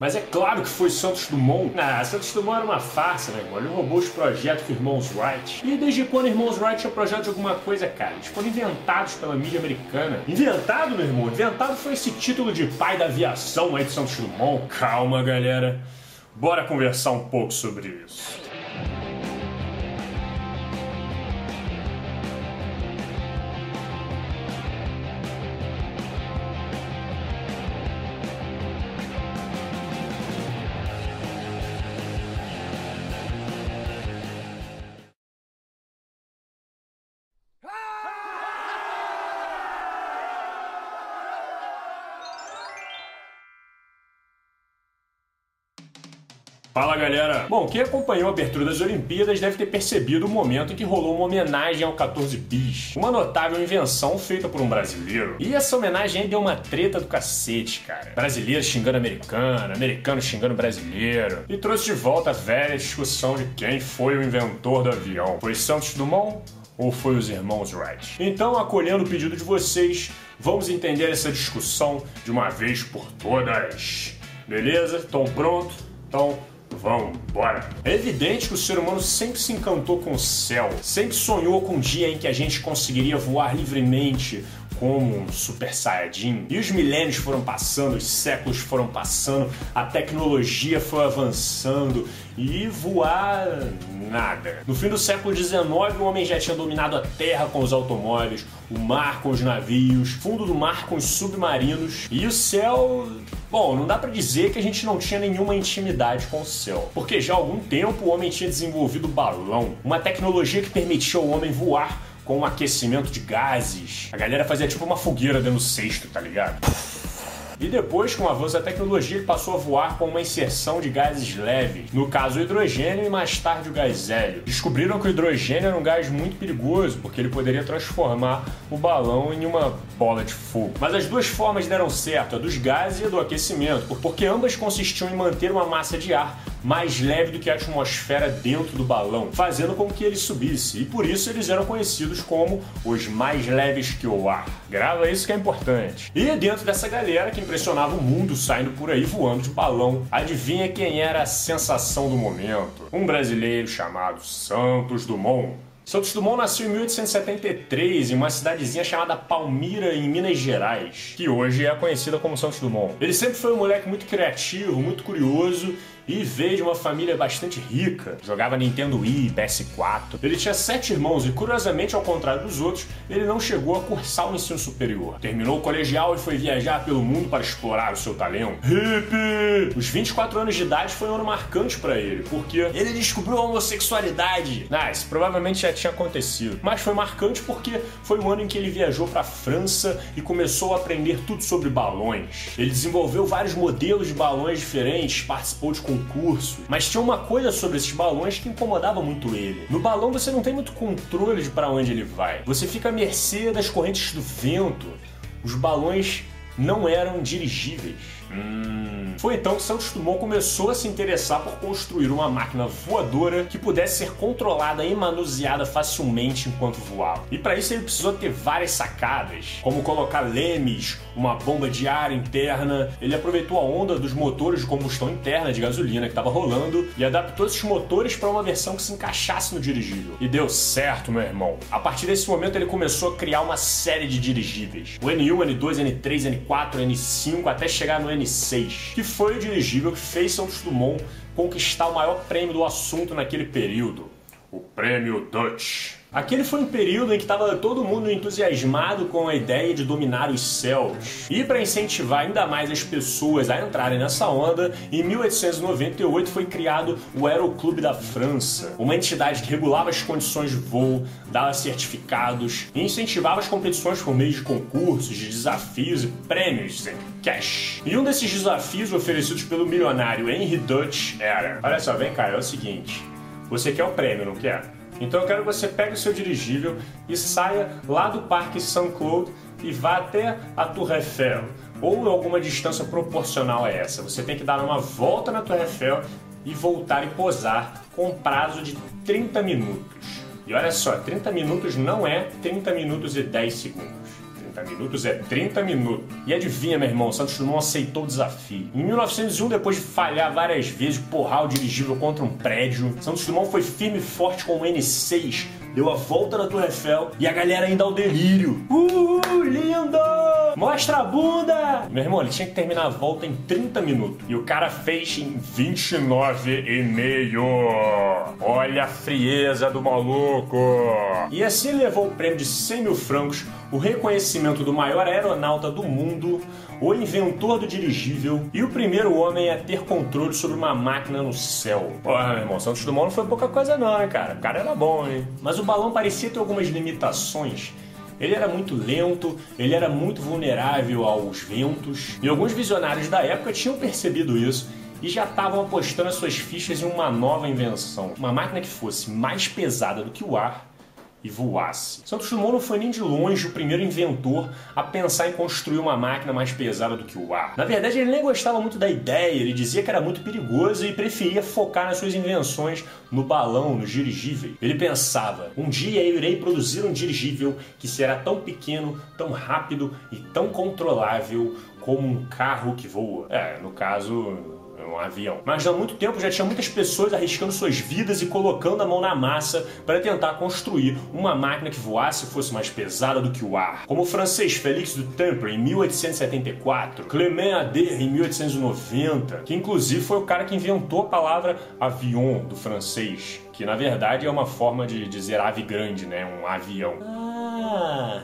Mas é claro que foi Santos Dumont. Ah, Santos Dumont era uma farsa, meu irmão. Ele roubou os projetos dos irmãos Wright. E desde quando irmãos Wright tinha projeto de alguma coisa, cara? Eles foram inventados pela mídia americana. Inventado, meu irmão? Inventado foi esse título de pai da aviação aí de Santos Dumont. Calma, galera. Bora conversar um pouco sobre isso. Fala galera! Bom, quem acompanhou a abertura das Olimpíadas deve ter percebido o momento em que rolou uma homenagem ao 14 bis. Uma notável invenção feita por um brasileiro. E essa homenagem aí deu uma treta do cacete, cara. Brasileiro xingando americano, americano xingando brasileiro. E trouxe de volta a velha discussão de quem foi o inventor do avião. Foi Santos Dumont ou foi os irmãos Wright? Então, acolhendo o pedido de vocês, vamos entender essa discussão de uma vez por todas. Beleza? Estão prontos? Então, Vamos, bora! É evidente que o ser humano sempre se encantou com o céu, sempre sonhou com um dia em que a gente conseguiria voar livremente como um super saiyajin. E os milênios foram passando, os séculos foram passando, a tecnologia foi avançando e voar nada. No fim do século XIX, o homem já tinha dominado a terra com os automóveis, o mar com os navios, fundo do mar com os submarinos e o céu Bom, não dá para dizer que a gente não tinha nenhuma intimidade com o céu, porque já há algum tempo o homem tinha desenvolvido o balão, uma tecnologia que permitia ao homem voar com um aquecimento de gases. A galera fazia tipo uma fogueira dentro do cesto, tá ligado? E depois, com o avanço da tecnologia, ele passou a voar com uma inserção de gases leves, no caso o hidrogênio e mais tarde o gás hélio. Descobriram que o hidrogênio era um gás muito perigoso, porque ele poderia transformar o balão em uma bola de fogo. Mas as duas formas deram certo, a dos gases e a do aquecimento, porque ambas consistiam em manter uma massa de ar mais leve do que a atmosfera dentro do balão, fazendo com que ele subisse. E por isso eles eram conhecidos como os mais leves que o ar. Grava isso que é importante. E dentro dessa galera que impressionava o mundo saindo por aí voando de balão, adivinha quem era a sensação do momento? Um brasileiro chamado Santos Dumont. Santos Dumont nasceu em 1873 em uma cidadezinha chamada Palmira, em Minas Gerais, que hoje é conhecida como Santos Dumont. Ele sempre foi um moleque muito criativo, muito curioso e veio de uma família bastante rica. Jogava Nintendo Wii, PS4. Ele tinha sete irmãos e, curiosamente, ao contrário dos outros, ele não chegou a cursar o ensino superior. Terminou o colegial e foi viajar pelo mundo para explorar o seu talento. Hippie! Os 24 anos de idade foi um ano marcante para ele, porque ele descobriu a homossexualidade. Ah, isso provavelmente já tinha acontecido, mas foi marcante porque foi o ano em que ele viajou para a França e começou a aprender tudo sobre balões. Ele desenvolveu vários modelos de balões diferentes, participou de mas tinha uma coisa sobre esses balões que incomodava muito ele. No balão você não tem muito controle de para onde ele vai. Você fica à mercê das correntes do vento. Os balões não eram dirigíveis. Hum. Foi então que Santos Dumont começou a se interessar por construir uma máquina voadora que pudesse ser controlada e manuseada facilmente enquanto voava. E para isso ele precisou ter várias sacadas, como colocar lemes, uma bomba de ar interna. Ele aproveitou a onda dos motores de combustão interna de gasolina que estava rolando e adaptou esses motores para uma versão que se encaixasse no dirigível. E deu certo, meu irmão. A partir desse momento ele começou a criar uma série de dirigíveis: o N1, N2, N3, N4, N5 até chegar no N6, que foi o dirigível que fez Santos Dumont conquistar o maior prêmio do assunto naquele período, o Prêmio Dutch. Aquele foi um período em que estava todo mundo entusiasmado com a ideia de dominar os céus. E para incentivar ainda mais as pessoas a entrarem nessa onda, em 1898 foi criado o Aeroclube da França, uma entidade que regulava as condições de voo, dava certificados e incentivava as competições por meio de concursos, de desafios e prêmios em cash. E um desses desafios oferecidos pelo milionário Henry Dutch era: olha só, vem cá, é o seguinte, você quer o prêmio, não quer? Então eu quero que você pegue o seu dirigível e saia lá do Parque Saint-Claude e vá até a Tour Eiffel, ou alguma distância proporcional a essa. Você tem que dar uma volta na Tour Eiffel e voltar e posar com um prazo de 30 minutos. E olha só, 30 minutos não é 30 minutos e 10 segundos. 30 minutos é 30 minutos. E adivinha, meu irmão, Santos Dumont aceitou o desafio. Em 1901, depois de falhar várias vezes, porrar o dirigível contra um prédio, Santos Dumont foi firme e forte com o N6, deu a volta na Torre Eiffel e a galera ainda ao delírio. Uh, lindo! Mostra a bunda! Meu irmão, ele tinha que terminar a volta em 30 minutos. E o cara fez em 29 e meio. Olha a frieza do maluco! E assim levou o prêmio de 100 mil francos, o reconhecimento do maior aeronauta do mundo, o inventor do dirigível e o primeiro homem a ter controle sobre uma máquina no céu. Porra, meu irmão, Santos Dumont não foi pouca coisa não, hein, cara. O cara era bom, hein? Mas o balão parecia ter algumas limitações. Ele era muito lento, ele era muito vulnerável aos ventos, e alguns visionários da época tinham percebido isso e já estavam apostando as suas fichas em uma nova invenção, uma máquina que fosse mais pesada do que o ar e voasse. Santos Dumont não foi nem de longe o primeiro inventor a pensar em construir uma máquina mais pesada do que o ar. Na verdade, ele nem gostava muito da ideia, ele dizia que era muito perigoso e preferia focar nas suas invenções no balão, no dirigível. Ele pensava: um dia eu irei produzir um dirigível que será tão pequeno, tão rápido e tão controlável como um carro que voa. É, no caso, um avião. Mas há muito tempo já tinha muitas pessoas arriscando suas vidas e colocando a mão na massa para tentar construir uma máquina que voasse e fosse mais pesada do que o ar. Como o francês Félix Dutemple em 1874, Clément Ader em 1890, que inclusive foi o cara que inventou a palavra avion do francês, que na verdade é uma forma de dizer ave grande, né? Um avião.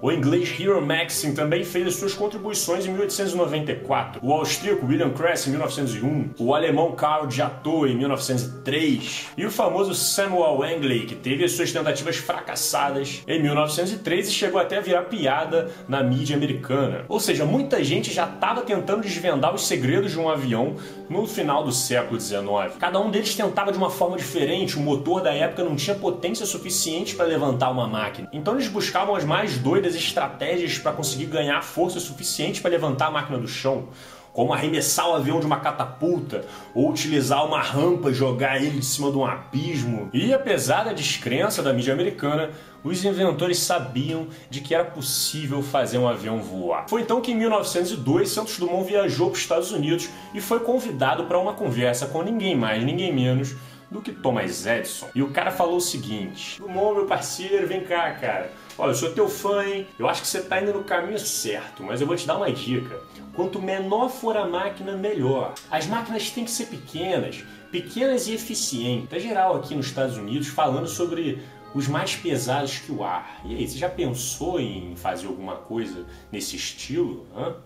O inglês Hero Maxim também fez as suas contribuições em 1894. O austríaco William Kress em 1901. O alemão Karl Giatto em 1903. E o famoso Samuel Langley, que teve as suas tentativas fracassadas em 1903 e chegou até a virar piada na mídia americana. Ou seja, muita gente já estava tentando desvendar os segredos de um avião no final do século XIX. Cada um deles tentava de uma forma diferente, o motor da época não tinha potência suficiente para levantar uma máquina. Então eles buscavam as mais doidas estratégias para conseguir ganhar força suficiente para levantar a máquina do chão como arremessar o avião de uma catapulta ou utilizar uma rampa e jogar ele de cima de um abismo. E apesar da descrença da mídia americana, os inventores sabiam de que era possível fazer um avião voar. Foi então que em 1902 Santos Dumont viajou para os Estados Unidos e foi convidado para uma conversa com ninguém mais, ninguém menos do que Thomas Edison. E o cara falou o seguinte: Dumont, meu parceiro, vem cá, cara. Olha, eu sou teu fã, hein? Eu acho que você está indo no caminho certo, mas eu vou te dar uma dica. Quanto menor for a máquina, melhor. As máquinas têm que ser pequenas, pequenas e eficientes. Tá geral aqui nos Estados Unidos falando sobre os mais pesados que o ar. E aí, você já pensou em fazer alguma coisa nesse estilo? Hã?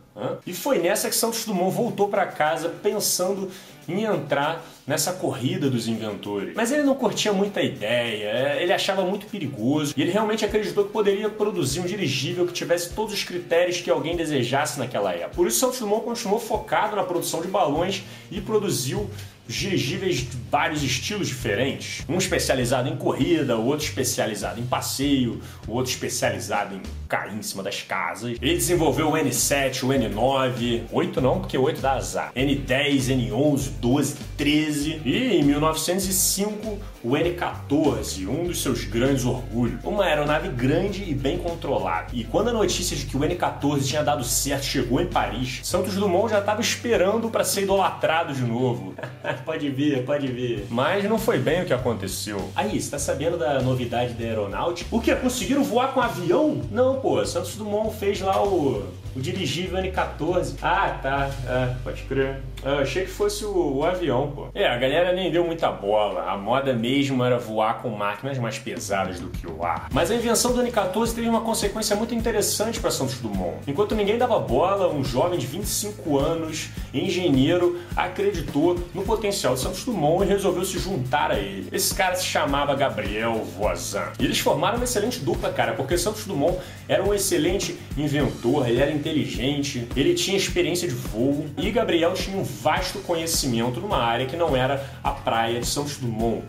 E foi nessa que Santos Dumont voltou para casa pensando em entrar nessa corrida dos inventores. Mas ele não curtia muita ideia, é, ele achava muito perigoso e ele realmente acreditou que poderia produzir um dirigível que tivesse todos os critérios que alguém desejasse naquela época. Por isso, Santos Dumont continuou focado na produção de balões e produziu dirigíveis de vários estilos diferentes. Um especializado em corrida, outro especializado em passeio, o outro especializado em cair em cima das casas. Ele desenvolveu o N7, o N9, 8 não, porque 8 dá azar. N10, N11, 12, 13 e em 1905 o N14, um dos seus grandes orgulhos. Uma aeronave grande e bem controlada. E quando a notícia de que o N14 tinha dado certo chegou em Paris, Santos Dumont já estava esperando para ser idolatrado de novo. pode vir, pode vir. Mas não foi bem o que aconteceu. Aí, você tá sabendo da novidade da aeronáutica? O que? Conseguiram voar com avião? Não, pô. Santos Dumont fez lá o o dirigível N14. Ah, tá. Ah, pode crer. Ah, achei que fosse o, o, avião, pô. É, a galera nem deu muita bola. A moda mesmo era voar com máquinas mais pesadas do que o ar. Mas a invenção do N14 teve uma consequência muito interessante para Santos Dumont. Enquanto ninguém dava bola, um jovem de 25 anos, engenheiro, acreditou no potencial de Santos Dumont e resolveu se juntar a ele. Esse cara se chamava Gabriel Voisin. E eles formaram uma excelente dupla, cara, porque Santos Dumont era um excelente inventor, ele era inteligente, ele tinha experiência de voo e Gabriel tinha um vasto conhecimento numa área que não era a praia de Santos Dumont,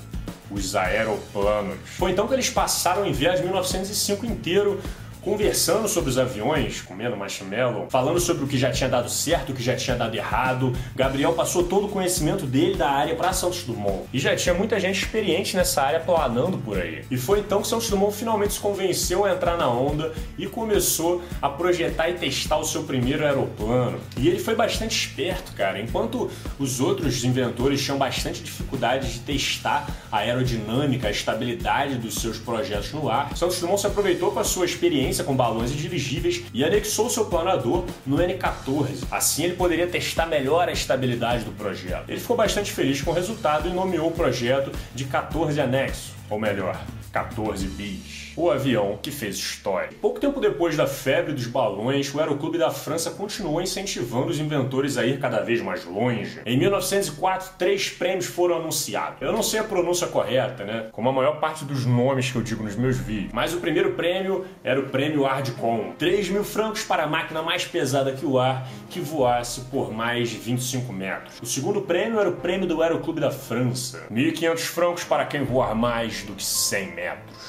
os aeroplanos. Foi então que eles passaram em viagem 1905 inteiro conversando sobre os aviões, comendo marshmallow, falando sobre o que já tinha dado certo, o que já tinha dado errado. Gabriel passou todo o conhecimento dele da área para Santos Dumont. E já tinha muita gente experiente nessa área planando por aí. E foi então que Santos Dumont finalmente se convenceu a entrar na onda e começou a projetar e testar o seu primeiro aeroplano. E ele foi bastante esperto, cara. Enquanto os outros inventores tinham bastante dificuldade de testar a aerodinâmica, a estabilidade dos seus projetos no ar, Santos Dumont se aproveitou com a sua experiência com balões e dirigíveis e anexou seu planador no N14. Assim ele poderia testar melhor a estabilidade do projeto. Ele ficou bastante feliz com o resultado e nomeou o projeto de 14 anexo, ou melhor, 14 bis o avião que fez história. Pouco tempo depois da febre dos balões, o Aeroclube da França continuou incentivando os inventores a ir cada vez mais longe. Em 1904, três prêmios foram anunciados. Eu não sei a pronúncia correta, né? Como a maior parte dos nomes que eu digo nos meus vídeos. Mas o primeiro prêmio era o prêmio Ardcom. 3 mil francos para a máquina mais pesada que o ar, que voasse por mais de 25 metros. O segundo prêmio era o prêmio do Aeroclube da França. 1.500 francos para quem voar mais do que 100 metros.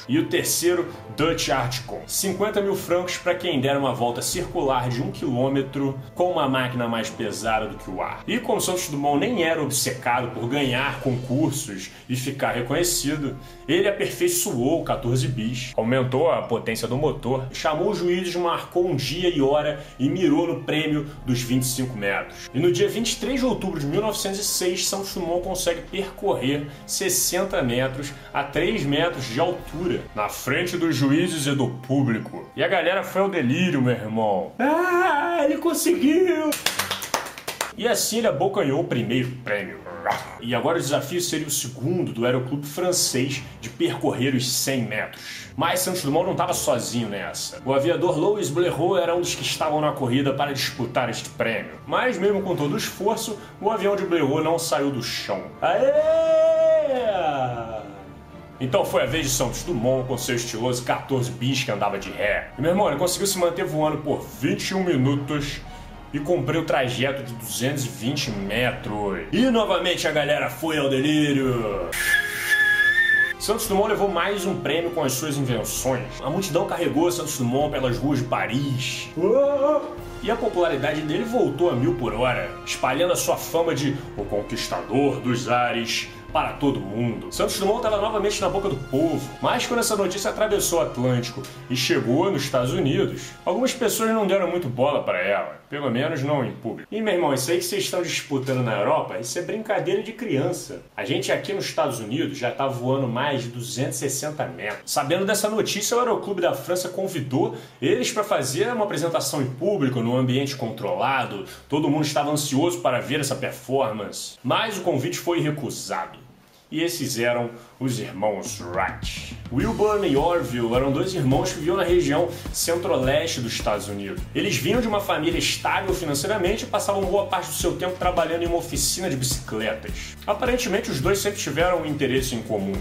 E o terceiro, Dutch Articon. 50 mil francos para quem der uma volta circular de um quilômetro com uma máquina mais pesada do que o ar. E como Santos Dumont nem era obcecado por ganhar concursos e ficar reconhecido, ele aperfeiçoou o 14 bis, aumentou a potência do motor, chamou os juízes, marcou um dia e hora e mirou no prêmio dos 25 metros. E no dia 23 de outubro de 1906, Santos Dumont consegue percorrer 60 metros a 3 metros de altura na frente dos juízes e do público. E a galera foi ao delírio, meu irmão. Ah, ele conseguiu! E assim ele abocanhou o primeiro prêmio. E agora o desafio seria o segundo do Aeroclube francês de percorrer os 100 metros. Mas Santos Dumont não estava sozinho nessa. O aviador Louis Blériot era um dos que estavam na corrida para disputar este prêmio. Mas mesmo com todo o esforço, o avião de Blériot não saiu do chão. Aê! Então foi a vez de Santos Dumont com seu estiloso 14 bis que andava de ré. E meu irmão, ele conseguiu se manter voando por 21 minutos e cumpriu o trajeto de 220 metros. E novamente a galera foi ao delírio. Santos Dumont levou mais um prêmio com as suas invenções. A multidão carregou Santos Dumont pelas ruas de Paris. E a popularidade dele voltou a mil por hora, espalhando a sua fama de o conquistador dos ares para todo mundo. Santos Dumont estava novamente na boca do povo, mas quando essa notícia atravessou o Atlântico e chegou nos Estados Unidos, algumas pessoas não deram muito bola para ela, pelo menos não em público. E meu irmão, isso aí que vocês estão disputando na Europa, isso é brincadeira de criança. A gente aqui nos Estados Unidos já está voando mais de 260 metros. Sabendo dessa notícia, o Aeroclube da França convidou eles para fazer uma apresentação em público, num ambiente controlado. Todo mundo estava ansioso para ver essa performance, mas o convite foi recusado e esses eram os irmãos Wright. Wilbur e Orville eram dois irmãos que viviam na região centro-leste dos Estados Unidos. Eles vinham de uma família estável financeiramente e passavam boa parte do seu tempo trabalhando em uma oficina de bicicletas. Aparentemente, os dois sempre tiveram um interesse em comum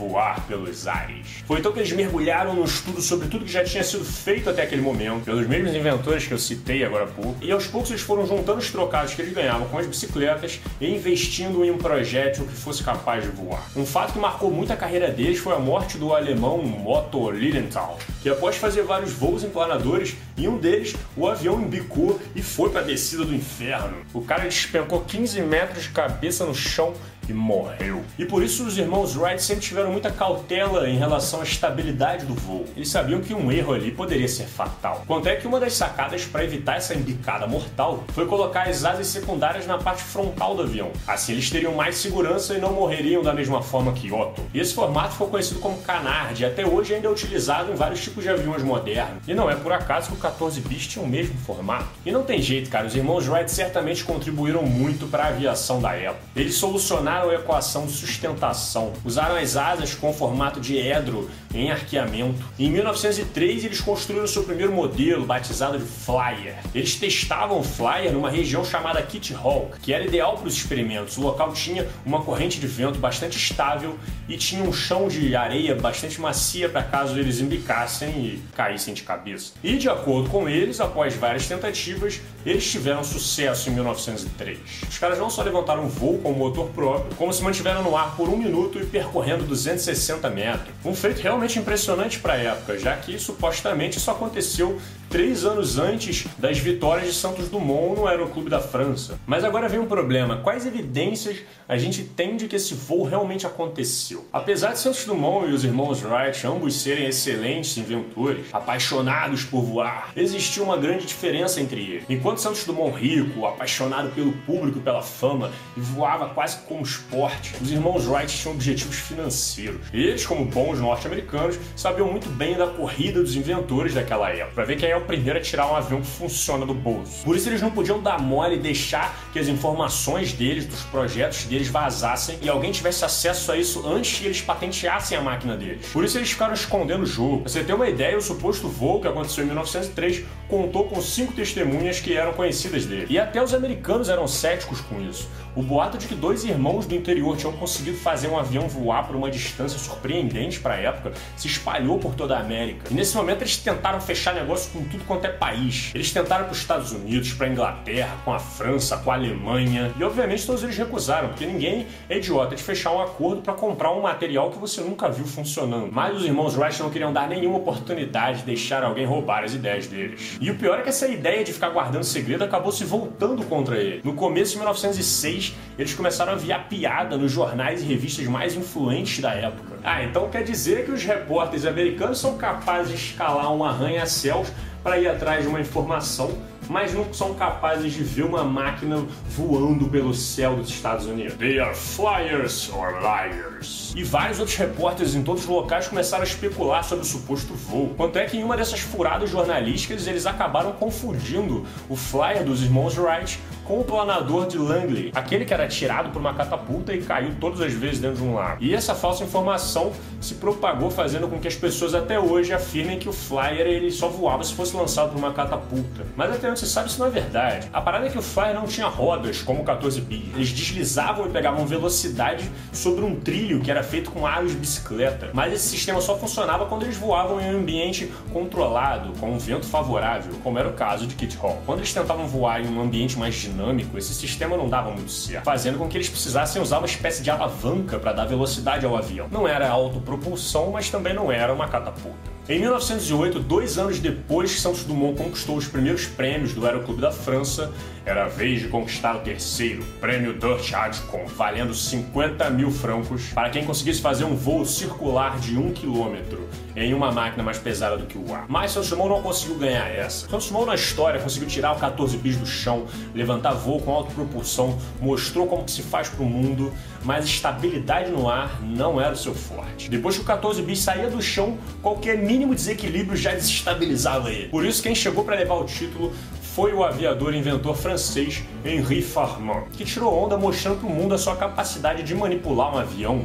voar pelos ares. Foi então que eles mergulharam no estudo sobre tudo que já tinha sido feito até aquele momento, pelos mesmos inventores que eu citei agora há pouco, e aos poucos eles foram juntando os trocados que eles ganhavam com as bicicletas e investindo em um projétil que fosse capaz de voar. Um fato que marcou muito a carreira deles foi a morte do alemão Otto Lilienthal, que após fazer vários voos em planadores, em um deles o avião embicou e foi para a descida do inferno. O cara despencou 15 metros de cabeça no chão morreu. E por isso os irmãos Wright sempre tiveram muita cautela em relação à estabilidade do voo. Eles sabiam que um erro ali poderia ser fatal. Quanto é que uma das sacadas para evitar essa embicada mortal foi colocar as asas secundárias na parte frontal do avião. Assim eles teriam mais segurança e não morreriam da mesma forma que Otto. E esse formato ficou conhecido como Canard e até hoje ainda é utilizado em vários tipos de aviões modernos. E não é por acaso que o 14 bis tinha o mesmo formato. E não tem jeito, cara, os irmãos Wright certamente contribuíram muito para a aviação da época. Eles solucionaram a equação de sustentação. Usaram as asas com formato de edro em arqueamento. Em 1903, eles construíram seu primeiro modelo, batizado de Flyer. Eles testavam o Flyer numa região chamada Kitty Hawk, que era ideal para os experimentos. O local tinha uma corrente de vento bastante estável e tinha um chão de areia bastante macia para caso eles embicassem e caíssem de cabeça. E de acordo com eles, após várias tentativas, eles tiveram sucesso em 1903. Os caras não só levantaram um voo com motor próprio, como se mantiveram no ar por um minuto e percorrendo 260 metros. Um feito realmente impressionante para a época, já que supostamente isso aconteceu três anos antes das vitórias de Santos Dumont no Aeroclube da França. Mas agora vem um problema: quais evidências a gente tem de que esse voo realmente aconteceu? Apesar de Santos Dumont e os irmãos Wright ambos serem excelentes inventores, apaixonados por voar, existia uma grande diferença entre eles. Enquanto Santos Dumont rico, apaixonado pelo público e pela fama e voava quase como esporte, os irmãos Wright tinham objetivos financeiros. Eles, como bons norte-americanos, sabiam muito bem da corrida dos inventores daquela época, para ver quem é o primeiro a tirar um avião que funciona do bolso. Por isso eles não podiam dar mole e deixar que as informações deles, dos projetos deles vazassem e alguém tivesse acesso a isso antes que eles patenteassem a máquina deles. Por isso eles ficaram escondendo o jogo. Pra você ter uma ideia, o suposto voo que aconteceu em 1903 contou com cinco testemunhas que eram conhecidas dele. E até os americanos eram céticos com isso. O boato de que dois irmãos do interior tinham conseguido fazer um avião voar por uma distância surpreendente para a época se espalhou por toda a América. E nesse momento eles tentaram fechar negócio com tudo quanto é país. Eles tentaram para os Estados Unidos, para a Inglaterra, com a França, com a Alemanha. E obviamente todos eles recusaram, porque ninguém é idiota de fechar um acordo para comprar um material que você nunca viu funcionando. Mas os irmãos Wright não queriam dar nenhuma oportunidade de deixar alguém roubar as ideias deles. E o pior é que essa ideia de ficar guardando segredo acabou se voltando contra ele. No começo de 1906, eles começaram a enviar piada nos jornais e revistas mais influentes da época. Ah, então quer dizer que os repórteres americanos são capazes de escalar um arranha-céus para ir atrás de uma informação mas não são capazes de ver uma máquina voando pelo céu dos Estados Unidos. They are flyers or liars. E vários outros repórteres em todos os locais começaram a especular sobre o suposto voo. Quanto é que em uma dessas furadas jornalísticas eles acabaram confundindo o flyer dos irmãos Wright com o planador de Langley, aquele que era tirado por uma catapulta e caiu todas as vezes dentro de um lago. E essa falsa informação se propagou fazendo com que as pessoas até hoje afirmem que o flyer ele só voava se fosse lançado por uma catapulta. Mas até onde se sabe isso não é verdade. A parada é que o flyer não tinha rodas como o 14 bis. Eles deslizavam e pegavam velocidade sobre um trilho que era feito com aros de bicicleta. Mas esse sistema só funcionava quando eles voavam em um ambiente controlado, com um vento favorável, como era o caso de Kit Hall. Quando eles tentavam voar em um ambiente mais dinâmico, dinâmico, esse sistema não dava muito certo, fazendo com que eles precisassem usar uma espécie de alavanca para dar velocidade ao avião. Não era autopropulsão, mas também não era uma catapulta. Em 1908, dois anos depois que Santos Dumont conquistou os primeiros prêmios do Aeroclube da França, era a vez de conquistar o terceiro, prêmio Dutch Adcom, valendo 50 mil francos para quem conseguisse fazer um voo circular de um quilômetro em uma máquina mais pesada do que o ar. Mas Santos Dumont não conseguiu ganhar essa. Santos Dumont na história conseguiu tirar o 14 bis do chão, levantar voo com autopropulsão, mostrou como se faz para o mundo, mas estabilidade no ar não era o seu forte. Depois que o 14 bis saía do chão, qualquer mínimo desequilíbrio já desestabilizava ele. Por isso quem chegou para levar o título foi o aviador e inventor francês Henri Farman, que tirou onda mostrando para o mundo a sua capacidade de manipular um avião.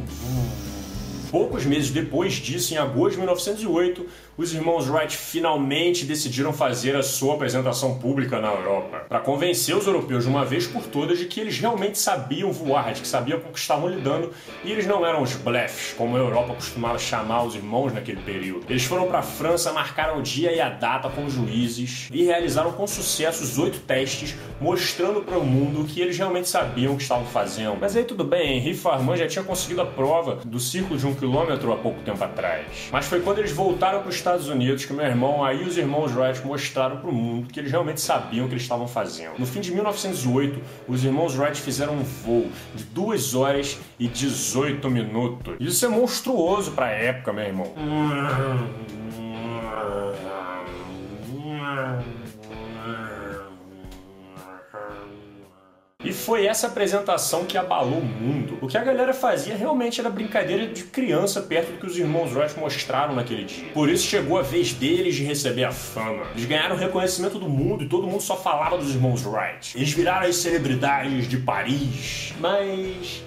Poucos meses depois disso, em agosto de 1908, os irmãos Wright finalmente decidiram fazer a sua apresentação pública na Europa, para convencer os europeus de uma vez por todas de que eles realmente sabiam voar, de que sabiam com o que estavam lidando e eles não eram os blefs, como a Europa costumava chamar os irmãos naquele período. Eles foram para a França, marcaram o dia e a data com os juízes e realizaram com sucesso os oito testes, mostrando para o mundo que eles realmente sabiam o que estavam fazendo. Mas aí tudo bem, Henri Farman já tinha conseguido a prova do círculo de um quilômetro há pouco tempo atrás. Mas foi quando eles voltaram para os Estados Unidos que meu irmão, aí os irmãos Wright mostraram para o mundo que eles realmente sabiam o que eles estavam fazendo. No fim de 1908, os irmãos Wright fizeram um voo de 2 horas e 18 minutos. Isso é monstruoso para a época, meu irmão. Foi essa apresentação que abalou o mundo. O que a galera fazia realmente era brincadeira de criança perto do que os irmãos Wright mostraram naquele dia. Por isso chegou a vez deles de receber a fama. Eles ganharam o reconhecimento do mundo e todo mundo só falava dos irmãos Wright. Eles viraram as celebridades de Paris. Mas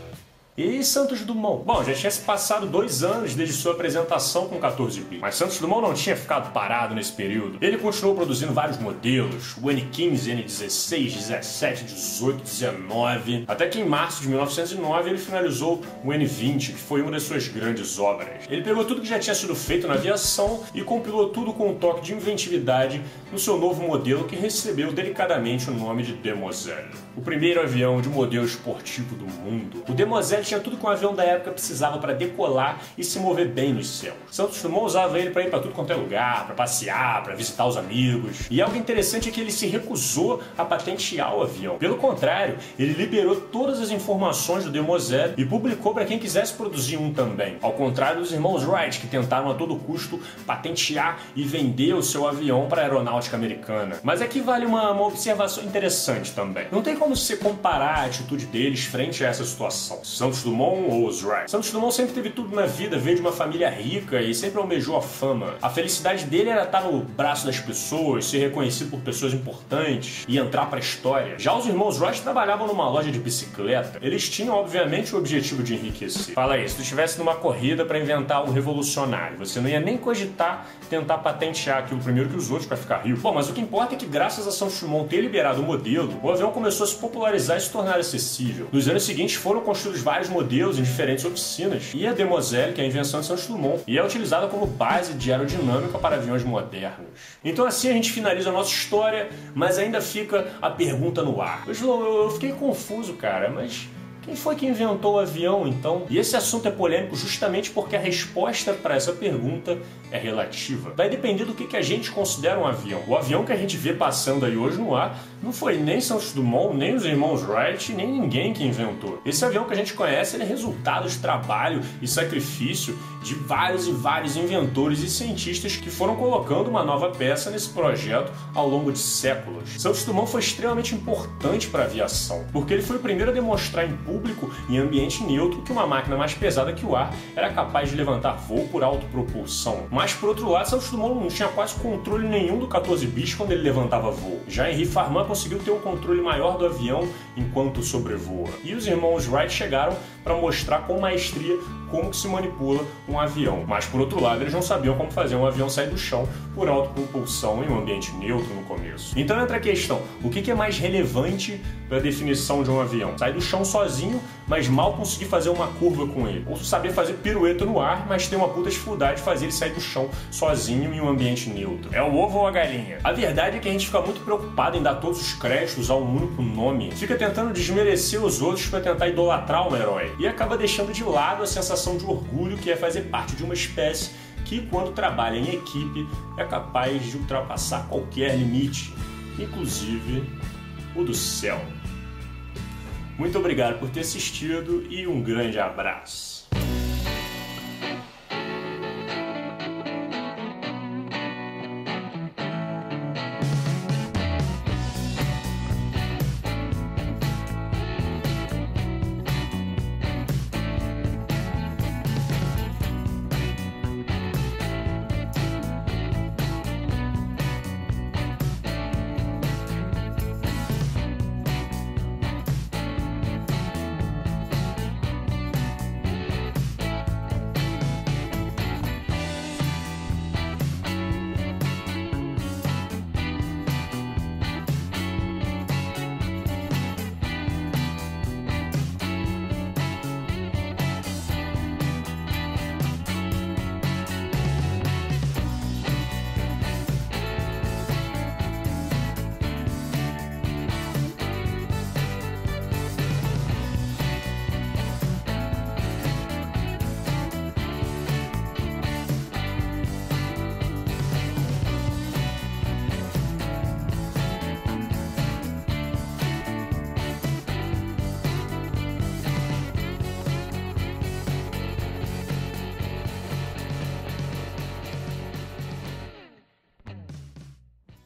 E Santos Dumont? Bom, já tinha se passado dois anos desde sua apresentação com 14 bis, mas Santos Dumont não tinha ficado parado nesse período. Ele continuou produzindo vários modelos, o N15, N16, 17, 18, 19, até que em março de 1909 ele finalizou o N20, que foi uma das suas grandes obras. Ele pegou tudo que já tinha sido feito na aviação e compilou tudo com um toque de inventividade no seu novo modelo que recebeu delicadamente o nome de Demoiselle. O primeiro avião de modelo esportivo do mundo. O Demoiselle tinha tudo que um avião da época precisava para decolar e se mover bem nos céus. Santos Dumont usava ele para ir para tudo quanto é lugar, para passear, para visitar os amigos. E algo interessante é que ele se recusou a patentear o avião. Pelo contrário, ele liberou todas as informações do Demoiselle e publicou para quem quisesse produzir um também. Ao contrário dos irmãos Wright, que tentaram a todo custo patentear e vender o seu avião para a aeronáutica americana. Mas aqui vale uma, uma observação interessante também. Não tem como se comparar a atitude deles frente a essa situação. Santos Dumont ou os Wright? Santos Dumont sempre teve tudo na vida, veio de uma família rica e sempre almejou a fama. A felicidade dele era estar no braço das pessoas, ser reconhecido por pessoas importantes e entrar para a história. Já os irmãos Wright trabalhavam numa loja de bicicleta. Eles tinham, obviamente, o objetivo de enriquecer. Fala aí, se tu estivesse numa corrida para inventar um revolucionário, você não ia nem cogitar tentar patentear aquilo primeiro que os outros para ficar rico. Bom, mas o que importa é que graças a Santos Dumont ter liberado o modelo, o avião começou a se popularizar e se tornar acessível. Nos anos seguintes foram construídos vários modelos em diferentes oficinas e a Demoiselle, que é a invenção de Santos Dumont, e é utilizada como base de aerodinâmica para aviões modernos. Então assim a gente finaliza a nossa história, mas ainda fica a pergunta no ar. Eu, eu fiquei confuso, cara, mas quem foi que inventou o avião, então? E esse assunto é polêmico justamente porque a resposta para essa pergunta é relativa. Vai depender do que, que a gente considera um avião. O avião que a gente vê passando aí hoje no ar não foi nem Santos Dumont, nem os irmãos Wright, nem ninguém que inventou. Esse avião que a gente conhece é resultado de trabalho e sacrifício de vários e vários inventores e cientistas que foram colocando uma nova peça nesse projeto ao longo de séculos. Santos Dumont foi extremamente importante para a aviação, porque ele foi o primeiro a demonstrar em público, em ambiente neutro, que uma máquina mais pesada que o ar era capaz de levantar voo por autopropulsão. Mas por outro lado, Santos Dumont não tinha quase controle nenhum do 14 bis quando ele levantava voo. Já Henri Farman conseguiu ter um controle maior do avião enquanto sobrevoa. E os irmãos Wright chegaram para mostrar com maestria como se manipula um avião. Mas por outro lado, eles não sabiam como fazer um avião sair do chão por autopropulsão em um ambiente neutro no começo. Então entra a questão: o que é mais relevante para a definição de um avião? Sair do chão sozinho, mas mal conseguir fazer uma curva com ele. Ou saber fazer pirueta no ar, mas ter uma puta dificuldade de fazer ele sair do chão sozinho em um ambiente neutro. É o ovo ou a galinha? A verdade é que a gente fica muito preocupado em dar todos os créditos a um único nome. Fica tentando desmerecer os outros para tentar idolatrar um herói. E acaba deixando de lado a sensação de orgulho que é fazer parte de uma espécie que, quando trabalha em equipe, é capaz de ultrapassar qualquer limite, inclusive o do céu. Muito obrigado por ter assistido e um grande abraço.